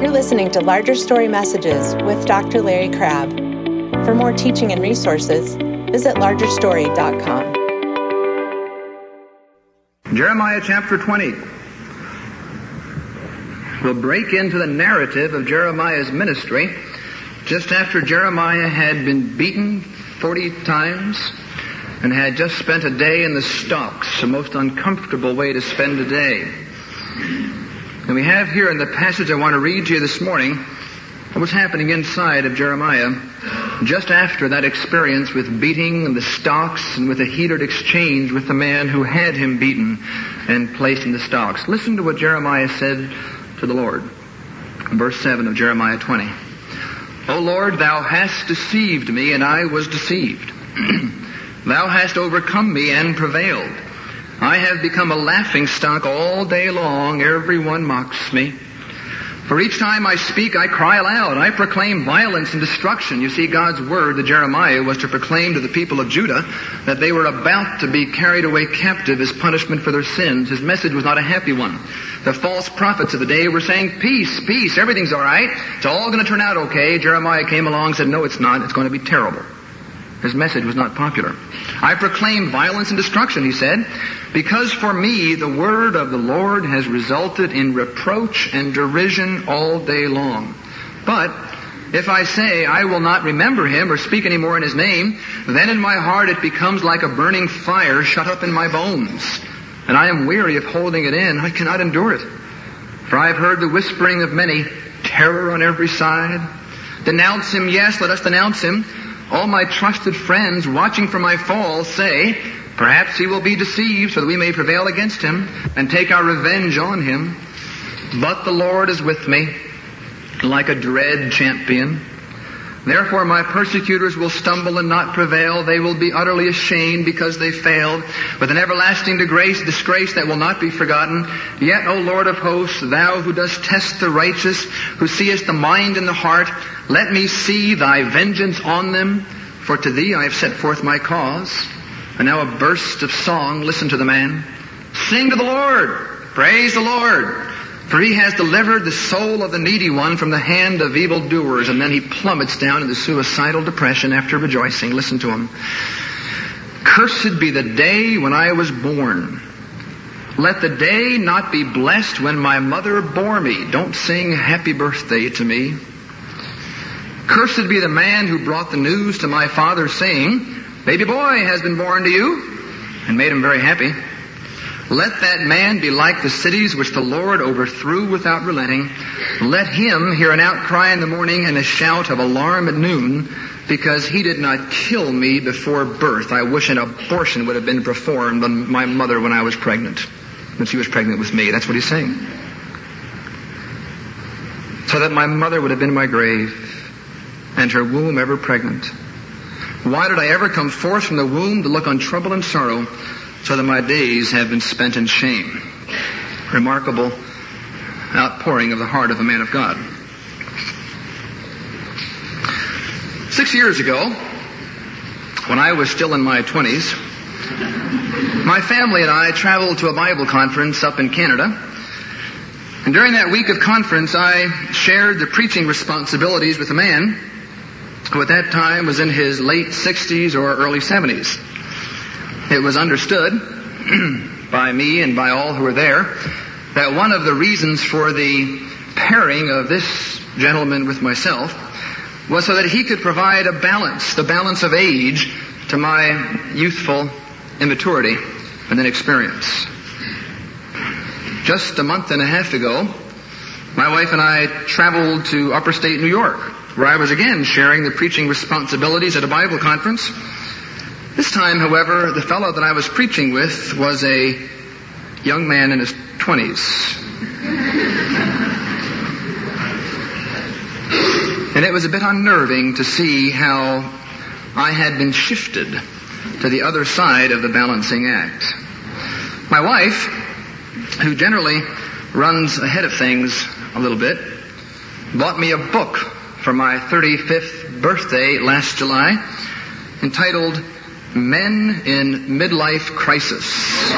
You're listening to Larger Story Messages with Dr. Larry Crabb. For more teaching and resources, visit largerstory.com. Jeremiah chapter 20. We'll break into the narrative of Jeremiah's ministry just after Jeremiah had been beaten 40 times and had just spent a day in the stocks, the most uncomfortable way to spend a day. And we have here in the passage I want to read to you this morning what was happening inside of Jeremiah just after that experience with beating and the stocks and with a heated exchange with the man who had him beaten and placed in the stocks. Listen to what Jeremiah said to the Lord. Verse 7 of Jeremiah 20. O Lord, thou hast deceived me, and I was deceived. thou hast overcome me and prevailed. I have become a laughing stock all day long. Everyone mocks me. For each time I speak, I cry aloud. I proclaim violence and destruction. You see, God's word to Jeremiah was to proclaim to the people of Judah that they were about to be carried away captive as punishment for their sins. His message was not a happy one. The false prophets of the day were saying, peace, peace, everything's alright. It's all going to turn out okay. Jeremiah came along and said, no, it's not. It's going to be terrible. His message was not popular. I proclaim violence and destruction, he said, because for me the word of the Lord has resulted in reproach and derision all day long. But if I say I will not remember him or speak any more in his name, then in my heart it becomes like a burning fire shut up in my bones. And I am weary of holding it in. I cannot endure it. For I have heard the whispering of many, terror on every side. Denounce him, yes, let us denounce him. All my trusted friends watching for my fall say, perhaps he will be deceived so that we may prevail against him and take our revenge on him. But the Lord is with me like a dread champion. Therefore my persecutors will stumble and not prevail. They will be utterly ashamed because they failed. With an everlasting disgrace, disgrace that will not be forgotten. Yet, O Lord of hosts, thou who dost test the righteous, who seest the mind and the heart, let me see thy vengeance on them, for to thee I have set forth my cause. And now a burst of song, listen to the man. Sing to the Lord! Praise the Lord! For he has delivered the soul of the needy one from the hand of evildoers. And then he plummets down into suicidal depression after rejoicing. Listen to him. Cursed be the day when I was born. Let the day not be blessed when my mother bore me. Don't sing happy birthday to me. Cursed be the man who brought the news to my father saying, baby boy has been born to you, and made him very happy. Let that man be like the cities which the Lord overthrew without relenting. Let him hear an outcry in the morning and a shout of alarm at noon, because he did not kill me before birth. I wish an abortion would have been performed on my mother when I was pregnant, when she was pregnant with me. That's what he's saying. So that my mother would have been in my grave, and her womb ever pregnant. Why did I ever come forth from the womb to look on trouble and sorrow? So that my days have been spent in shame. Remarkable outpouring of the heart of a man of God. Six years ago, when I was still in my 20s, my family and I traveled to a Bible conference up in Canada. And during that week of conference, I shared the preaching responsibilities with a man who at that time was in his late 60s or early 70s. It was understood by me and by all who were there that one of the reasons for the pairing of this gentleman with myself was so that he could provide a balance, the balance of age to my youthful immaturity and inexperience. Just a month and a half ago, my wife and I traveled to upper state New York, where I was again sharing the preaching responsibilities at a Bible conference this time, however, the fellow that I was preaching with was a young man in his 20s. and it was a bit unnerving to see how I had been shifted to the other side of the balancing act. My wife, who generally runs ahead of things a little bit, bought me a book for my 35th birthday last July entitled Men in Midlife Crisis.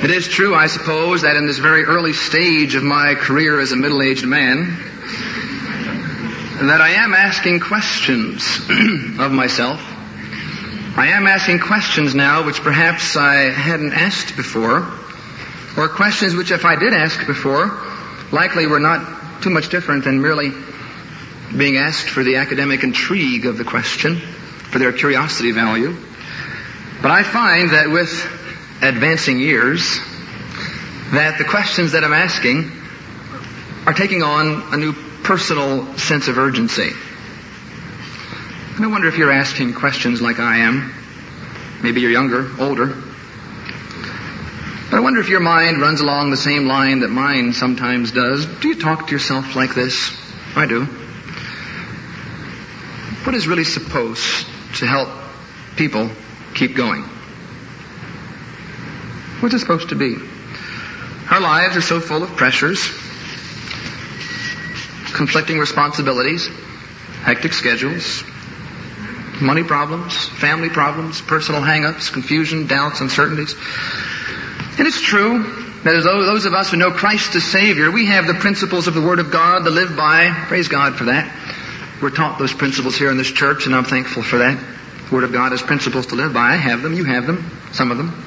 It is true, I suppose, that in this very early stage of my career as a middle-aged man, that I am asking questions of myself. I am asking questions now which perhaps I hadn't asked before, or questions which if I did ask before, likely were not too much different than merely being asked for the academic intrigue of the question, for their curiosity value. But I find that with advancing years, that the questions that I'm asking are taking on a new personal sense of urgency. And I wonder if you're asking questions like I am. Maybe you're younger, older. Wonder if your mind runs along the same line that mine sometimes does. Do you talk to yourself like this? I do. What is really supposed to help people keep going? What's it supposed to be? Our lives are so full of pressures, conflicting responsibilities, hectic schedules, money problems, family problems, personal hang-ups, confusion, doubts, uncertainties. And it's true that as those of us who know Christ as Savior, we have the principles of the Word of God to live by. Praise God for that. We're taught those principles here in this church, and I'm thankful for that. The Word of God has principles to live by. I have them. You have them. Some of them.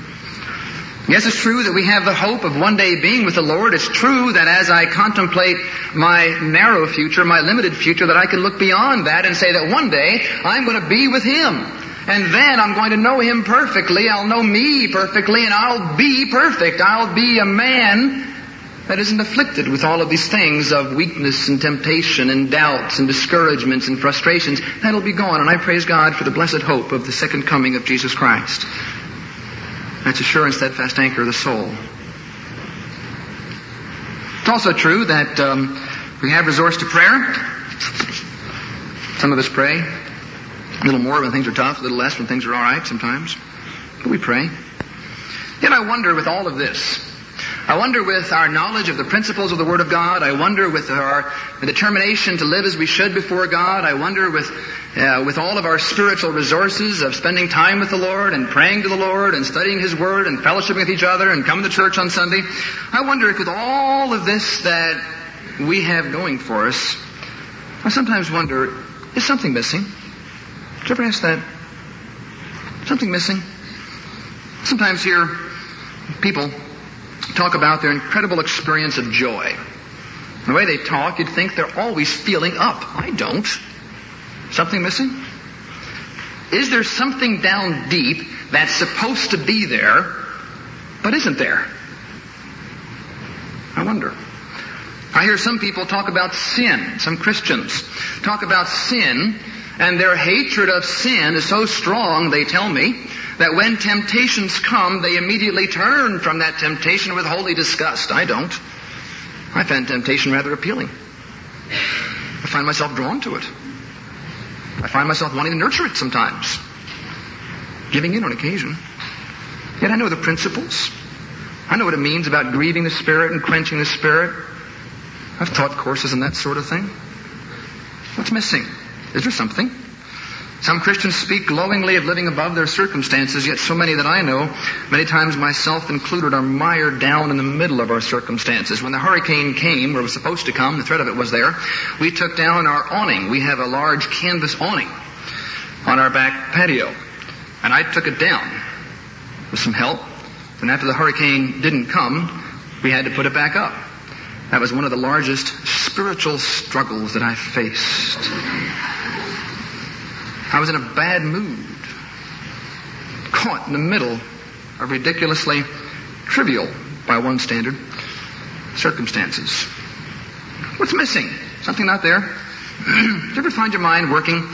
Yes, it's true that we have the hope of one day being with the Lord. It's true that as I contemplate my narrow future, my limited future, that I can look beyond that and say that one day I'm going to be with Him. And then I'm going to know Him perfectly. I'll know me perfectly and I'll be perfect. I'll be a man that isn't afflicted with all of these things of weakness and temptation and doubts and discouragements and frustrations. That'll be gone. And I praise God for the blessed hope of the second coming of Jesus Christ. That's a sure and steadfast anchor of the soul. It's also true that um, we have resource to prayer. Some of us pray a little more when things are tough, a little less when things are all right sometimes. But we pray. Yet I wonder with all of this, I wonder with our knowledge of the principles of the Word of God, I wonder with our determination to live as we should before God, I wonder with, uh, with all of our spiritual resources of spending time with the Lord and praying to the Lord and studying His Word and fellowshipping with each other and coming to church on Sunday, I wonder if with all of this that we have going for us, I sometimes wonder, is something missing? You ever ask that? Something missing? Sometimes here, people talk about their incredible experience of joy. The way they talk, you'd think they're always feeling up. I don't. Something missing? Is there something down deep that's supposed to be there, but isn't there? I wonder. I hear some people talk about sin, some Christians talk about sin, and their hatred of sin is so strong, they tell me, that when temptations come, they immediately turn from that temptation with holy disgust. I don't. I find temptation rather appealing. I find myself drawn to it. I find myself wanting to nurture it sometimes, giving in on occasion. Yet I know the principles. I know what it means about grieving the Spirit and quenching the Spirit. I've taught courses on that sort of thing. What's missing? Is there something? Some Christians speak glowingly of living above their circumstances, yet so many that I know, many times myself included, are mired down in the middle of our circumstances. When the hurricane came, or was supposed to come, the threat of it was there, we took down our awning. We have a large canvas awning on our back patio. And I took it down with some help. And after the hurricane didn't come, we had to put it back up. That was one of the largest spiritual struggles that I faced. I was in a bad mood, caught in the middle of ridiculously trivial, by one standard, circumstances. What's missing? Something not there? Do you ever find your mind working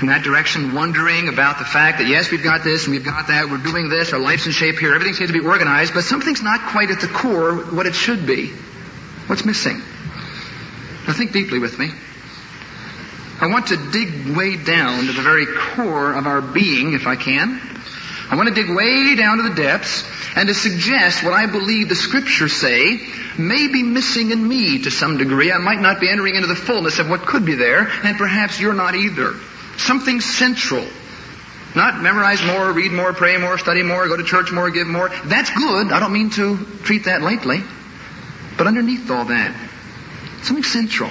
in that direction, wondering about the fact that yes, we've got this and we've got that, we're doing this, our life's in shape here, everything seems to be organized, but something's not quite at the core what it should be. What's missing? Now think deeply with me. I want to dig way down to the very core of our being, if I can. I want to dig way down to the depths and to suggest what I believe the scriptures say may be missing in me to some degree. I might not be entering into the fullness of what could be there, and perhaps you're not either. Something central Not memorize more, read more, pray more, study more, go to church more, give more. That's good. I don't mean to treat that lightly. But underneath all that, something central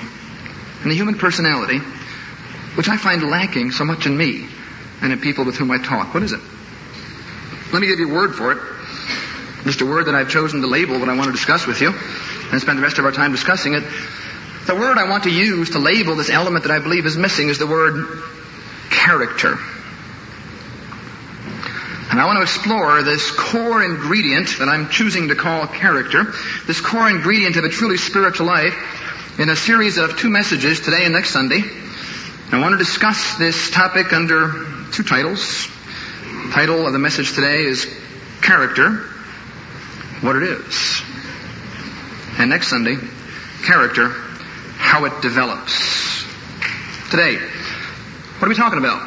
in the human personality, which I find lacking so much in me and in people with whom I talk. What is it? Let me give you a word for it. Just a word that I've chosen to label what I want to discuss with you and spend the rest of our time discussing it. The word I want to use to label this element that I believe is missing is the word character. And I want to explore this core ingredient that I'm choosing to call character, this core ingredient of a truly spiritual life, in a series of two messages today and next Sunday. I want to discuss this topic under two titles. The title of the message today is Character, What It Is. And next Sunday, Character, How It Develops. Today, what are we talking about?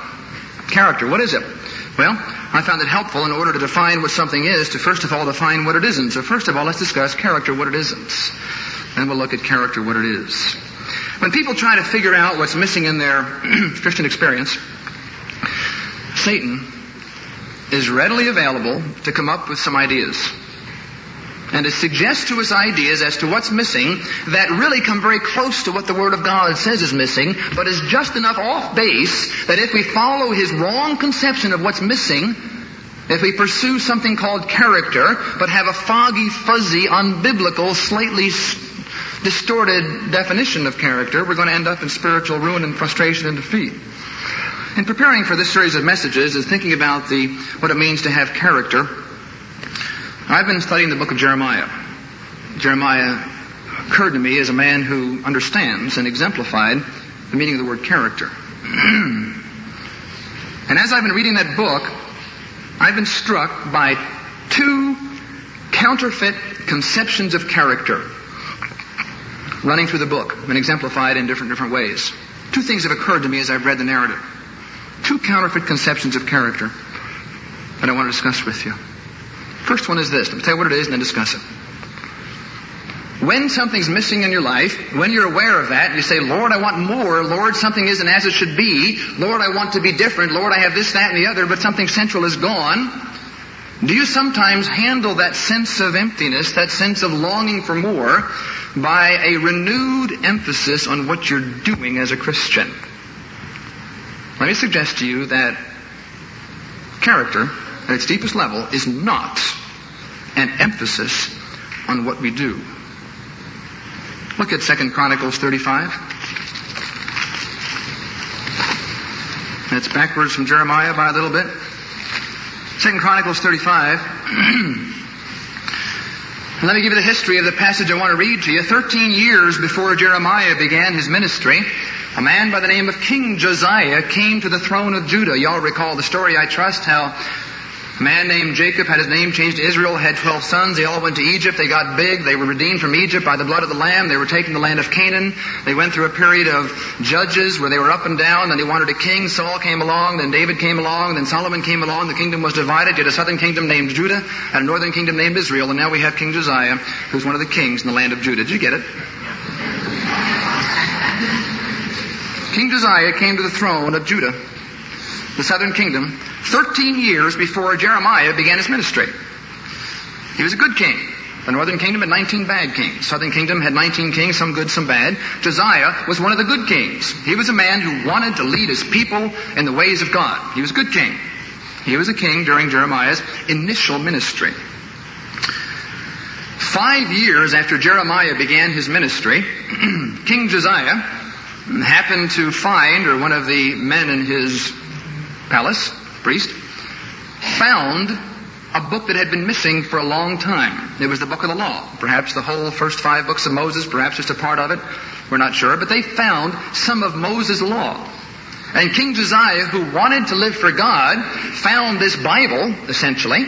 Character, what is it? Well, I found it helpful in order to define what something is to first of all define what it isn't. So first of all, let's discuss character, what it isn't. Then we'll look at character, what it is. When people try to figure out what's missing in their Christian experience, Satan is readily available to come up with some ideas and to suggest to us ideas as to what's missing that really come very close to what the Word of God says is missing, but is just enough off base that if we follow his wrong conception of what's missing, if we pursue something called character, but have a foggy, fuzzy, unbiblical, slightly distorted definition of character, we're going to end up in spiritual ruin and frustration and defeat. In preparing for this series of messages and thinking about the, what it means to have character, I've been studying the book of Jeremiah. Jeremiah occurred to me as a man who understands and exemplified the meaning of the word character. and as I've been reading that book, I've been struck by two counterfeit conceptions of character running through the book and exemplified in different different ways. Two things have occurred to me as I've read the narrative. Two counterfeit conceptions of character that I want to discuss with you. First one is this. Let me tell you what it is and then discuss it. When something's missing in your life, when you're aware of that, you say, Lord, I want more. Lord, something isn't as it should be. Lord, I want to be different. Lord, I have this, that, and the other, but something central is gone. Do you sometimes handle that sense of emptiness, that sense of longing for more, by a renewed emphasis on what you're doing as a Christian? Let me suggest to you that character at its deepest level is not an emphasis on what we do. Look at 2 Chronicles 35. That's backwards from Jeremiah by a little bit. 2 Chronicles 35. Let me give you the history of the passage I want to read to you. Thirteen years before Jeremiah began his ministry, a man by the name of King Josiah came to the throne of Judah. Y'all recall the story, I trust, how a man named Jacob had his name changed to Israel, had 12 sons. They all went to Egypt. They got big. They were redeemed from Egypt by the blood of the Lamb. They were taken to the land of Canaan. They went through a period of judges where they were up and down. Then they wanted a king. Saul came along. Then David came along. Then Solomon came along. The kingdom was divided. You had a southern kingdom named Judah and a northern kingdom named Israel. And now we have King Josiah, who's one of the kings in the land of Judah. Did you get it? King Josiah came to the throne of Judah, the southern kingdom, 13 years before Jeremiah began his ministry. He was a good king. The northern kingdom had 19 bad kings. Southern kingdom had 19 kings, some good, some bad. Josiah was one of the good kings. He was a man who wanted to lead his people in the ways of God. He was a good king. He was a king during Jeremiah's initial ministry. Five years after Jeremiah began his ministry, King Josiah happened to find, or one of the men in his palace, priest, found a book that had been missing for a long time. It was the book of the law. Perhaps the whole first five books of Moses, perhaps just a part of it. We're not sure. But they found some of Moses' law. And King Josiah, who wanted to live for God, found this Bible, essentially,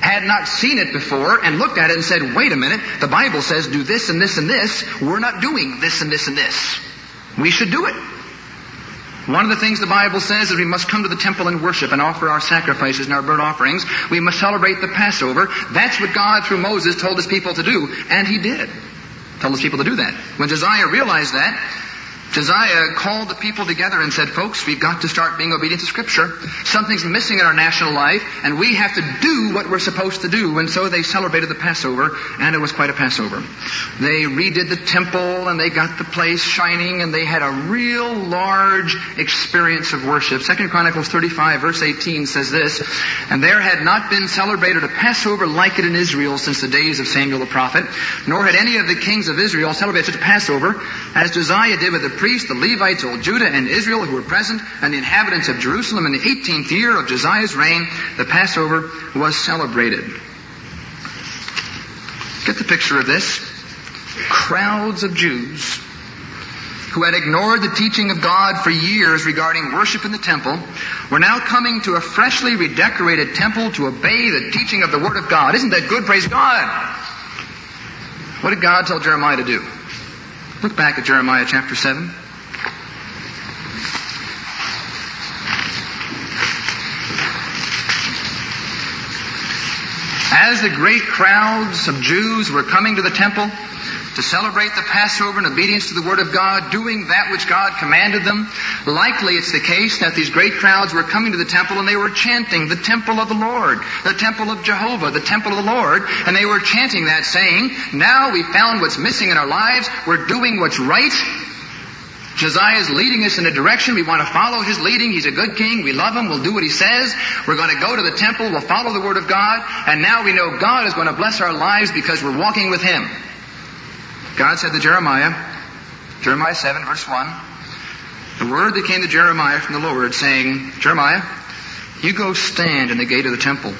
had not seen it before, and looked at it and said, wait a minute, the Bible says do this and this and this. We're not doing this and this and this. We should do it. One of the things the Bible says is we must come to the temple and worship and offer our sacrifices and our burnt offerings. We must celebrate the Passover. That's what God, through Moses, told his people to do. And he did. Told his people to do that. When Josiah realized that, Josiah called the people together and said, folks, we've got to start being obedient to Scripture. Something's missing in our national life, and we have to do what we're supposed to do. And so they celebrated the Passover, and it was quite a Passover. They redid the temple, and they got the place shining, and they had a real large experience of worship. Second Chronicles 35, verse 18 says this, And there had not been celebrated a Passover like it in Israel since the days of Samuel the prophet, nor had any of the kings of Israel celebrated such a Passover as Josiah did with the priests, the Levites, all Judah and Israel who were present, and the inhabitants of Jerusalem in the 18th year of Josiah's reign, the Passover was celebrated. Get the picture of this. Crowds of Jews who had ignored the teaching of God for years regarding worship in the temple were now coming to a freshly redecorated temple to obey the teaching of the Word of God. Isn't that good? Praise God. What did God tell Jeremiah to do? Look back at Jeremiah chapter 7. As the great crowds of Jews were coming to the temple to celebrate the Passover in obedience to the Word of God, doing that which God commanded them, likely it's the case that these great crowds were coming to the temple and they were chanting the temple of the Lord, the temple of Jehovah, the temple of the Lord, and they were chanting that saying, now we found what's missing in our lives, we're doing what's right, Josiah is leading us in a direction. We want to follow his leading. He's a good king. We love him. We'll do what he says. We're going to go to the temple. We'll follow the word of God. And now we know God is going to bless our lives because we're walking with him. God said to Jeremiah, Jeremiah 7 verse 1, the word that came to Jeremiah from the Lord saying, Jeremiah, you go stand in the gate of the temple,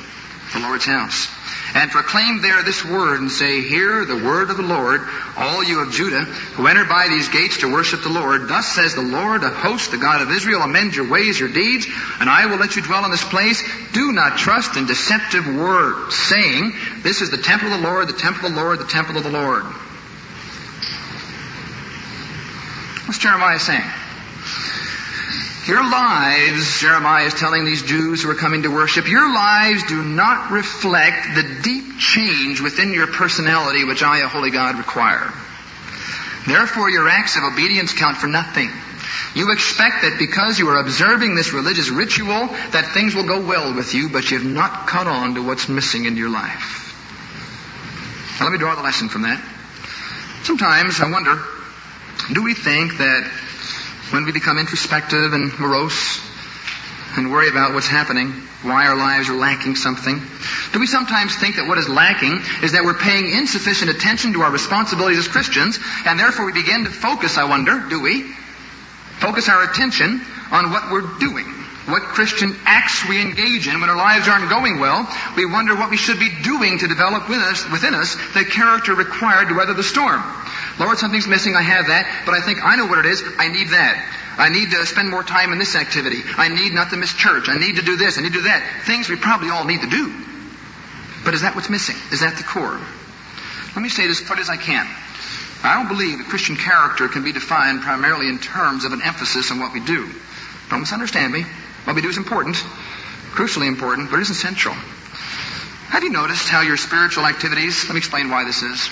the Lord's house and proclaim there this word and say, Hear the word of the Lord, all you of Judah, who enter by these gates to worship the Lord. Thus says the Lord of hosts, the God of Israel, amend your ways, your deeds, and I will let you dwell in this place. Do not trust in deceptive words, saying, This is the temple of the Lord, the temple of the Lord, the temple of the Lord. What's Jeremiah saying? Your lives, Jeremiah is telling these Jews who are coming to worship, your lives do not reflect the deep change within your personality which I, a holy God, require. Therefore, your acts of obedience count for nothing. You expect that because you are observing this religious ritual that things will go well with you, but you've not caught on to what's missing in your life. Now let me draw the lesson from that. Sometimes I wonder, do we think that when we become introspective and morose and worry about what's happening, why our lives are lacking something, do we sometimes think that what is lacking is that we're paying insufficient attention to our responsibilities as Christians, and therefore we begin to focus, I wonder, do we? Focus our attention on what we're doing, what Christian acts we engage in when our lives aren't going well. We wonder what we should be doing to develop with us, within us the character required to weather the storm. Lord, something's missing. I have that, but I think I know what it is. I need that. I need to spend more time in this activity. I need not to miss church. I need to do this. I need to do that. Things we probably all need to do. But is that what's missing? Is that the core? Let me say it as clearly as I can. I don't believe that Christian character can be defined primarily in terms of an emphasis on what we do. Don't misunderstand me. What we do is important, crucially important, but it isn't central. Have you noticed how your spiritual activities, let me explain why this is.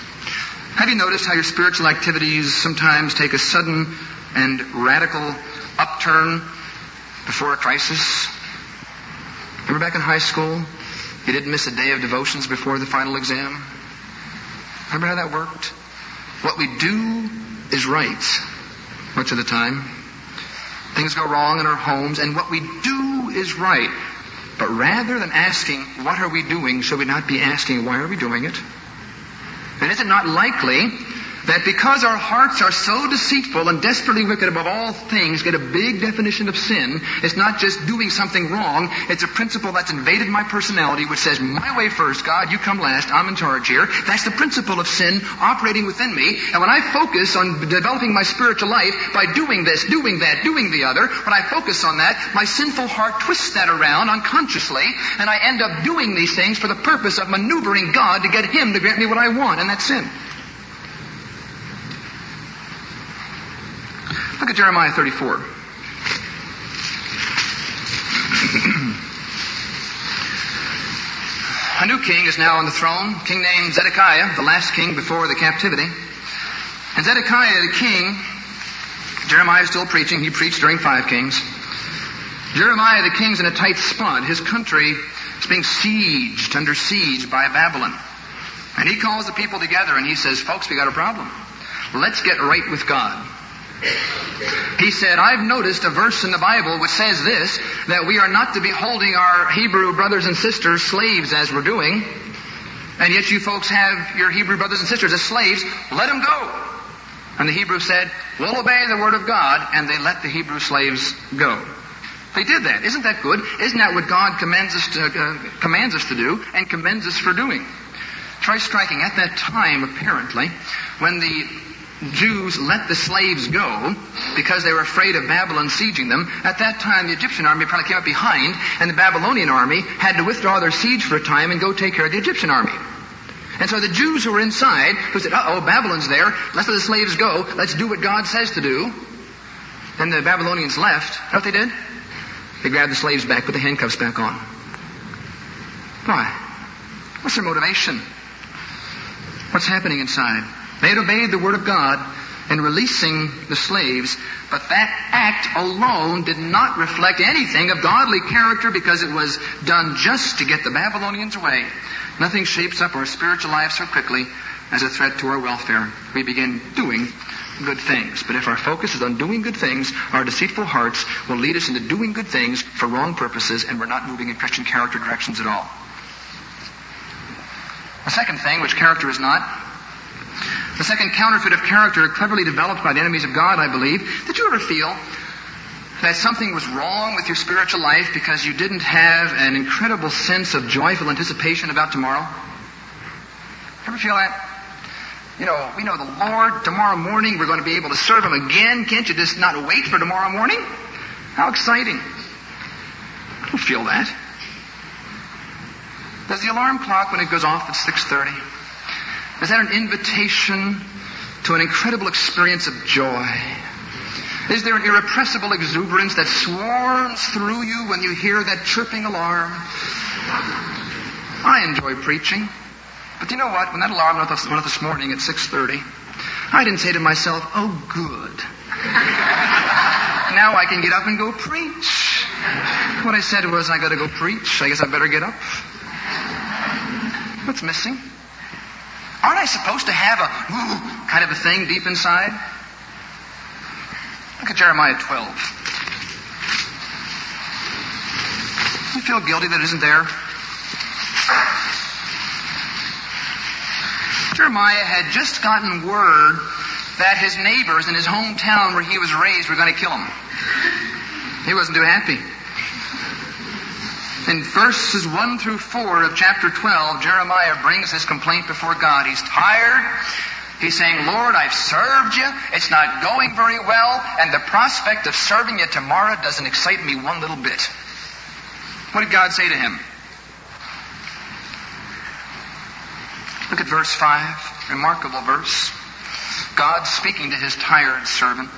Have you noticed how your spiritual activities sometimes take a sudden and radical upturn before a crisis? Remember back in high school, you didn't miss a day of devotions before the final exam? Remember how that worked? What we do is right, much of the time. Things go wrong in our homes, and what we do is right. But rather than asking, what are we doing, should we not be asking, why are we doing it? And is it not likely that because our hearts are so deceitful and desperately wicked above all things, get a big definition of sin, it's not just doing something wrong, it's a principle that's invaded my personality which says, my way first, God, you come last, I'm in charge here. That's the principle of sin operating within me. And when I focus on developing my spiritual life by doing this, doing that, doing the other, when I focus on that, my sinful heart twists that around unconsciously, and I end up doing these things for the purpose of maneuvering God to get Him to grant me what I want, and that's sin. Look at Jeremiah 34. A new king is now on the throne, king named Zedekiah, the last king before the captivity. And Zedekiah, the king, Jeremiah is still preaching. He preached during five kings. Jeremiah, the king's in a tight spot. His country is being sieged, under siege by Babylon. And he calls the people together and he says, folks, we got a problem. Let's get right with God. He said, I've noticed a verse in the Bible which says this, that we are not to be holding our Hebrew brothers and sisters slaves as we're doing, and yet you folks have your Hebrew brothers and sisters as slaves. Let them go. And the Hebrew said, We'll obey the word of God, and they let the Hebrew slaves go. They did that. Isn't that good? Isn't that what God commands us to, uh, commands us to do and commends us for doing? Try striking at that time, apparently, when the Jews let the slaves go because they were afraid of Babylon sieging them. At that time, the Egyptian army probably came up behind, and the Babylonian army had to withdraw their siege for a time and go take care of the Egyptian army. And so the Jews who were inside, who said, uh-oh, Babylon's there, let's let the slaves go, let's do what God says to do. And the Babylonians left. You know what they did? They grabbed the slaves back, put the handcuffs back on. Why? What's their motivation? What's happening inside? They had obeyed the word of God in releasing the slaves, but that act alone did not reflect anything of godly character because it was done just to get the Babylonians away. Nothing shapes up our spiritual life so quickly as a threat to our welfare. We begin doing good things. But if our focus is on doing good things, our deceitful hearts will lead us into doing good things for wrong purposes, and we're not moving in Christian character directions at all. The second thing, which character is not, the second counterfeit of character, cleverly developed by the enemies of God, I believe. Did you ever feel that something was wrong with your spiritual life because you didn't have an incredible sense of joyful anticipation about tomorrow? Ever feel that? You know, we know the Lord, tomorrow morning we're going to be able to serve Him again. Can't you just not wait for tomorrow morning? How exciting. I don't feel that. Does the alarm clock when it goes off at 6.30, is that an invitation to an incredible experience of joy? Is there an irrepressible exuberance that swarms through you when you hear that chirping alarm? I enjoy preaching. But you know what? When that alarm went off this morning at 6.30, I didn't say to myself, oh good. now I can get up and go preach. What I said was, I gotta go preach. I guess I better get up. What's missing? Aren't I supposed to have a kind of a thing deep inside? Look at Jeremiah 12. You feel guilty that isn't there? Jeremiah had just gotten word that his neighbors in his hometown where he was raised were going to kill him. He wasn't too happy. In verses 1 through 4 of chapter 12, Jeremiah brings his complaint before God. He's tired. He's saying, Lord, I've served you. It's not going very well, and the prospect of serving you tomorrow doesn't excite me one little bit. What did God say to him? Look at verse 5. Remarkable verse. God speaking to his tired servant.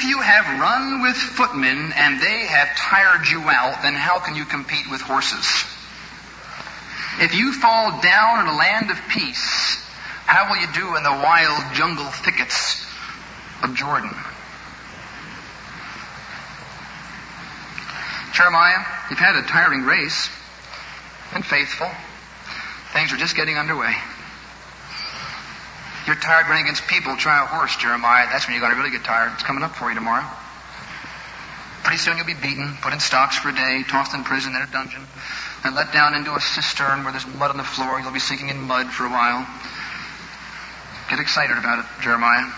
If you have run with footmen and they have tired you out, then how can you compete with horses? If you fall down in a land of peace, how will you do in the wild jungle thickets of Jordan? Jeremiah, you've had a tiring race and faithful. Things are just getting underway. You're tired running against people. Try a horse, Jeremiah. That's when you're going to really get tired. It's coming up for you tomorrow. Pretty soon you'll be beaten, put in stocks for a day, tossed in prison in a dungeon, and let down into a cistern where there's mud on the floor. You'll be sinking in mud for a while. Get excited about it, Jeremiah.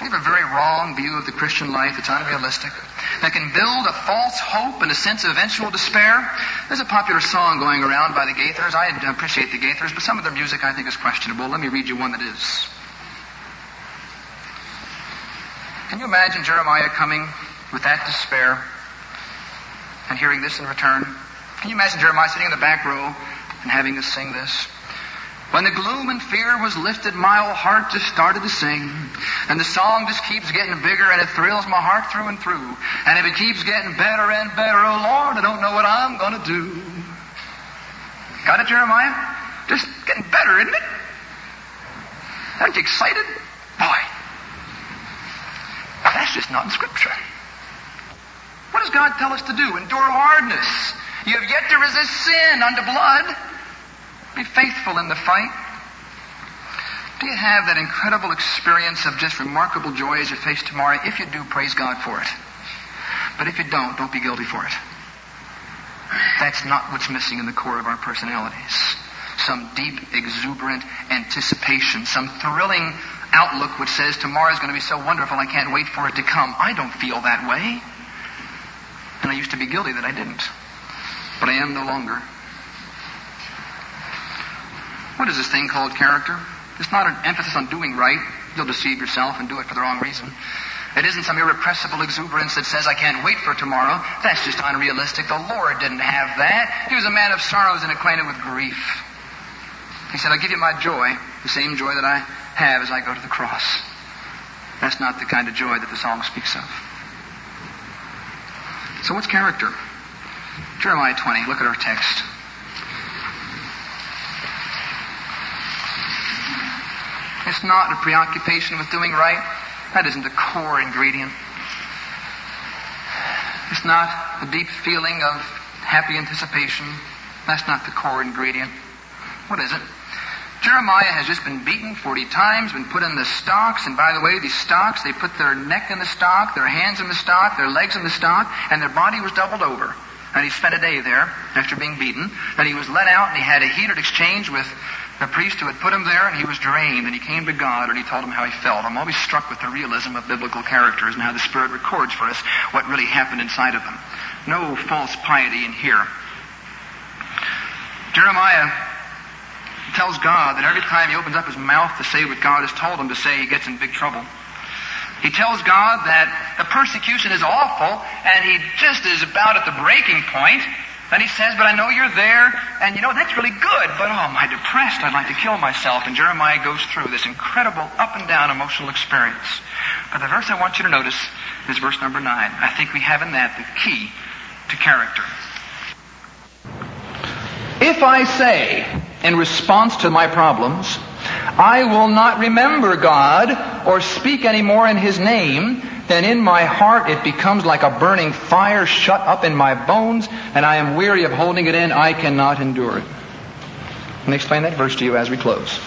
You have a very wrong view of the Christian life. It's unrealistic. That can build a false hope and a sense of eventual despair. There's a popular song going around by the Gaithers. I appreciate the Gaithers, but some of their music I think is questionable. Let me read you one that is. Can you imagine Jeremiah coming with that despair and hearing this in return? Can you imagine Jeremiah sitting in the back row and having to sing this? When the gloom and fear was lifted, my old heart just started to sing. And the song just keeps getting bigger and it thrills my heart through and through. And if it keeps getting better and better, oh Lord, I don't know what I'm gonna do. Got it, Jeremiah? Just getting better, isn't it? Aren't you excited? Boy. That's just not in Scripture. What does God tell us to do? Endure hardness. You have yet to resist sin unto blood. Be faithful in the fight. Do you have that incredible experience of just remarkable joy as you face tomorrow? If you do, praise God for it. But if you don't, don't be guilty for it. That's not what's missing in the core of our personalities. Some deep, exuberant anticipation, some thrilling outlook which says tomorrow is going to be so wonderful I can't wait for it to come. I don't feel that way. And I used to be guilty that I didn't. But I am no longer. What is this thing called character? It's not an emphasis on doing right. You'll deceive yourself and do it for the wrong reason. It isn't some irrepressible exuberance that says, I can't wait for tomorrow. That's just unrealistic. The Lord didn't have that. He was a man of sorrows and acquainted with grief. He said, I'll give you my joy, the same joy that I have as I go to the cross. That's not the kind of joy that the song speaks of. So what's character? Jeremiah 20, look at our text. It's not a preoccupation with doing right. That isn't the core ingredient. It's not a deep feeling of happy anticipation. That's not the core ingredient. What is it? Jeremiah has just been beaten 40 times, been put in the stocks, and by the way, these stocks, they put their neck in the stock, their hands in the stock, their legs in the stock, and their body was doubled over. And he spent a day there after being beaten. Then he was let out and he had a heated exchange with the priest who had put him there, and he was drained, and he came to God, and he told him how he felt. I'm always struck with the realism of biblical characters and how the Spirit records for us what really happened inside of them. No false piety in here. Jeremiah tells God that every time he opens up his mouth to say what God has told him to say, he gets in big trouble. He tells God that the persecution is awful, and he just is about at the breaking point. Then he says, But I know you're there, and you know, that's really good, but oh, am I depressed? I'd like to kill myself. And Jeremiah goes through this incredible up and down emotional experience. But the verse I want you to notice is verse number 9. I think we have in that the key to character. If I say, in response to my problems, I will not remember God or speak any more in His name, then in my heart it becomes like a burning fire shut up in my bones, and I am weary of holding it in. I cannot endure it. Let me explain that verse to you as we close.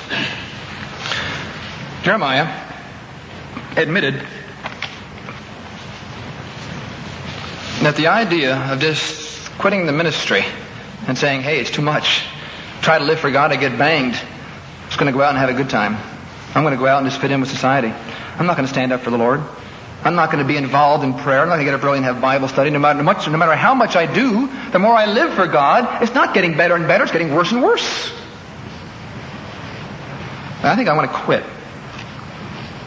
Jeremiah admitted that the idea of just quitting the ministry and saying, hey, it's too much. Try to live for God, I get banged. I'm just going to go out and have a good time. I'm going to go out and just fit in with society. I'm not going to stand up for the Lord. I'm not going to be involved in prayer. I'm not going to get up early and have Bible study. No matter, much, no matter how much I do, the more I live for God, it's not getting better and better. It's getting worse and worse. I think I want to quit.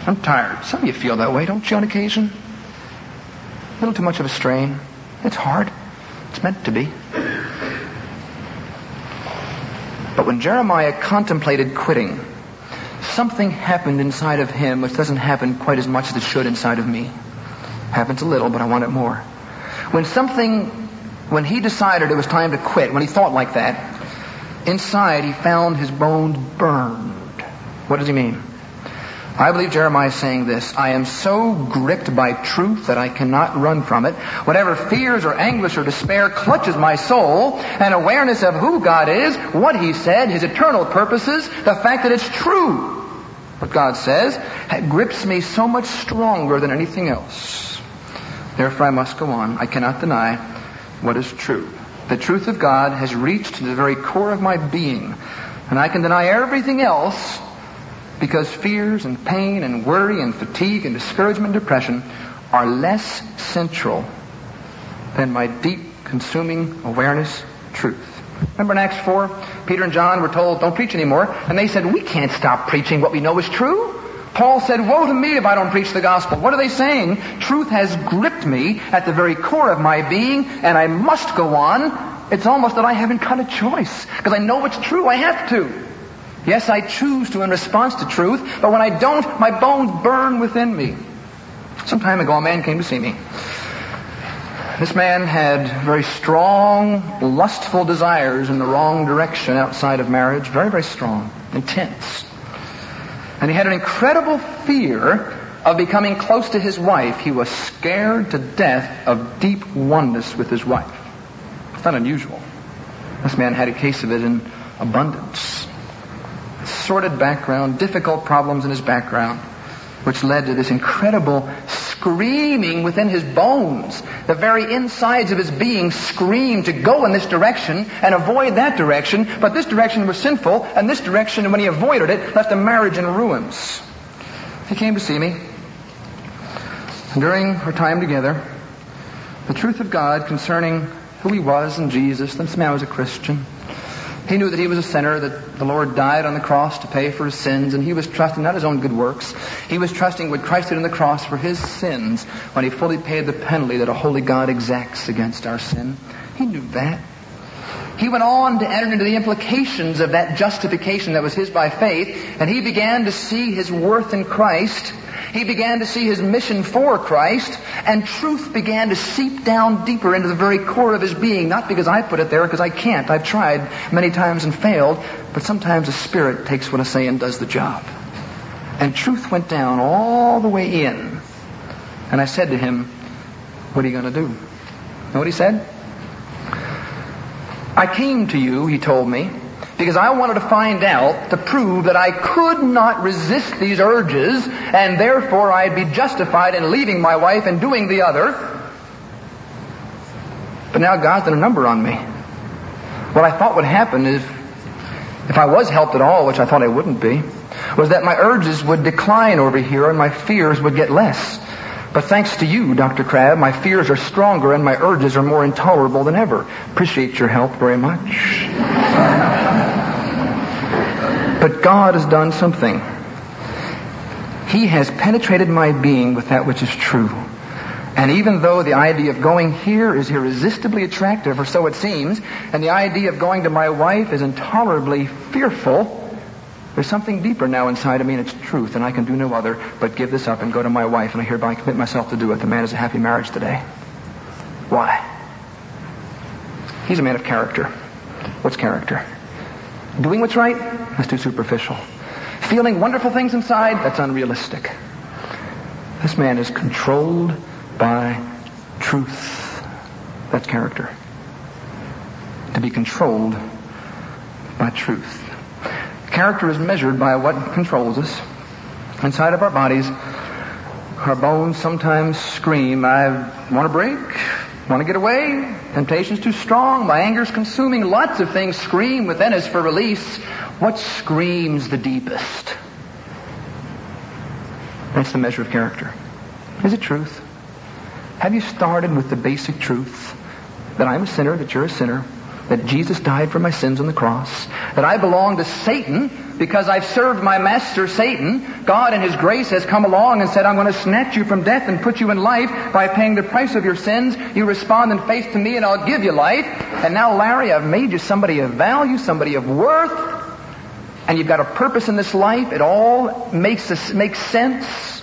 I'm tired. Some of you feel that way, don't you, on occasion? A little too much of a strain. It's hard. It's meant to be. But when Jeremiah contemplated quitting, something happened inside of him which doesn't happen quite as much as it should inside of me. Happens a little, but I want it more. When something, when he decided it was time to quit, when he thought like that, inside he found his bones burned. What does he mean? I believe Jeremiah is saying this. I am so gripped by truth that I cannot run from it. Whatever fears or anguish or despair clutches my soul, an awareness of who God is, what He said, His eternal purposes, the fact that it's true, what God says, grips me so much stronger than anything else. Therefore I must go on. I cannot deny what is true. The truth of God has reached the very core of my being. And I can deny everything else because fears and pain and worry and fatigue and discouragement and depression are less central than my deep consuming awareness truth. Remember in Acts 4, Peter and John were told, don't preach anymore. And they said, we can't stop preaching what we know is true. Paul said, woe to me if I don't preach the gospel. What are they saying? Truth has gripped me at the very core of my being, and I must go on. It's almost that I haven't got a choice. Because I know it's true. I have to. Yes, I choose to in response to truth, but when I don't, my bones burn within me. Some time ago, a man came to see me. This man had very strong, lustful desires in the wrong direction outside of marriage. Very, very strong. Intense. And he had an incredible fear of becoming close to his wife, he was scared to death of deep oneness with his wife. It's not unusual. This man had a case of it in abundance. Sordid background, difficult problems in his background, which led to this incredible screaming within his bones. The very insides of his being screamed to go in this direction and avoid that direction, but this direction was sinful, and this direction, when he avoided it, left the marriage in ruins. He came to see me. And during our time together, the truth of God concerning who he was and Jesus, this man was a Christian, he knew that he was a sinner, that the Lord died on the cross to pay for his sins, and he was trusting not his own good works. He was trusting what Christ did on the cross for his sins when he fully paid the penalty that a holy God exacts against our sin. He knew that. He went on to enter into the implications of that justification that was his by faith, and he began to see his worth in Christ he began to see his mission for Christ, and truth began to seep down deeper into the very core of his being. Not because I put it there, because I can't. I've tried many times and failed, but sometimes the Spirit takes what I say and does the job. And truth went down all the way in. And I said to him, What are you going to do? Know what he said? I came to you, he told me, because I wanted to find out to prove that I could not resist these urges and therefore I'd be justified in leaving my wife and doing the other. But now God's done a number on me. What I thought would happen is, if I was helped at all, which I thought I wouldn't be, was that my urges would decline over here and my fears would get less. But thanks to you, Dr. Crabb, my fears are stronger and my urges are more intolerable than ever. Appreciate your help very much. But God has done something. He has penetrated my being with that which is true. And even though the idea of going here is irresistibly attractive, or so it seems, and the idea of going to my wife is intolerably fearful, there's something deeper now inside of me, and it's truth, and I can do no other but give this up and go to my wife, and I hereby commit myself to do it. The man has a happy marriage today. Why? He's a man of character. What's character? Doing what's right? That's too superficial. Feeling wonderful things inside? That's unrealistic. This man is controlled by truth. That's character. To be controlled by truth. Character is measured by what controls us. Inside of our bodies, our bones sometimes scream, I want to break, Want to get away? Temptation's too strong. My anger's consuming. Lots of things scream within us for release. What screams the deepest? That's the measure of character. Is it truth? Have you started with the basic truth that I'm a sinner, that you're a sinner, that Jesus died for my sins on the cross, that I belong to Satan because I've served my master Satan. God in His grace has come along and said, I'm going to snatch you from death and put you in life by paying the price of your sins. You respond in faith to me and I'll give you life. And now, Larry, I've made you somebody of value, somebody of worth, and you've got a purpose in this life. It all makes, this, makes sense.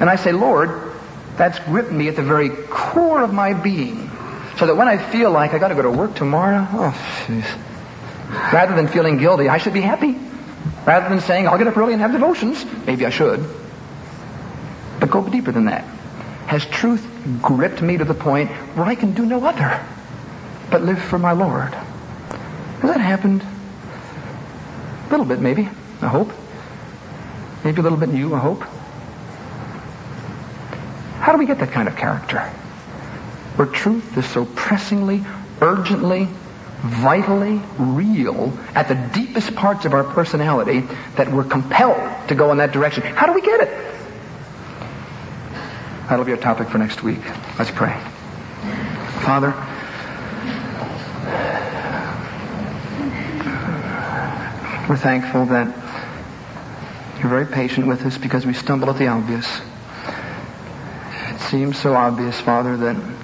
And I say, Lord, that's gripped me at the very core of my being. So that when I feel like I got to go to work tomorrow, oh. Rather than feeling guilty, I should be happy. Rather than saying, I'll get up early and have devotions, maybe I should. But go deeper than that. Has truth gripped me to the point where I can do no other but live for my Lord? Has that happened? A little bit, maybe. I hope. Maybe a little bit in you, I hope. How do we get that kind of character? Where truth is so pressingly, urgently, vitally real at the deepest parts of our personality that we're compelled to go in that direction. How do we get it? That'll be our topic for next week. Let's pray. Father, we're thankful that you're very patient with us because we stumble at the obvious. It seems so obvious, Father, that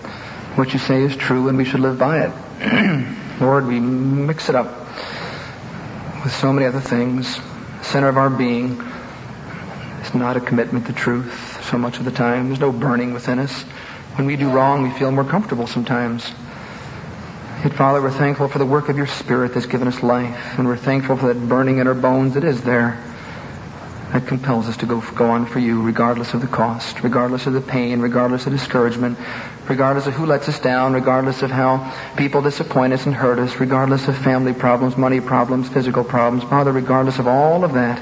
what you say is true and we should live by it. Lord, we mix it up with so many other things. The center of our being is not a commitment to truth so much of the time. There's no burning within us. When we do wrong, we feel more comfortable sometimes. Yet, Father, we're thankful for the work of your Spirit that's given us life, and we're thankful for that burning in our bones that is there. That compels us to go, go on for you regardless of the cost, regardless of the pain, regardless of discouragement, regardless of who lets us down, regardless of how people disappoint us and hurt us, regardless of family problems, money problems, physical problems. Father, regardless of all of that,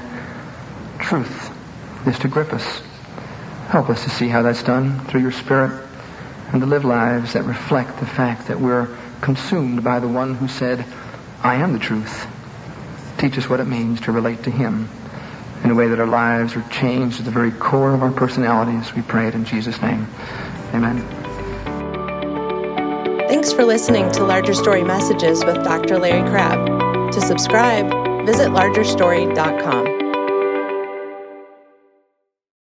truth is to grip us. Help us to see how that's done through your Spirit and to live lives that reflect the fact that we're consumed by the one who said, I am the truth. Teach us what it means to relate to him in a way that our lives are changed at the very core of our personalities. We pray it in Jesus' name. Amen. Thanks for listening to Larger Story Messages with Dr. Larry Crabb. To subscribe, visit largerstory.com.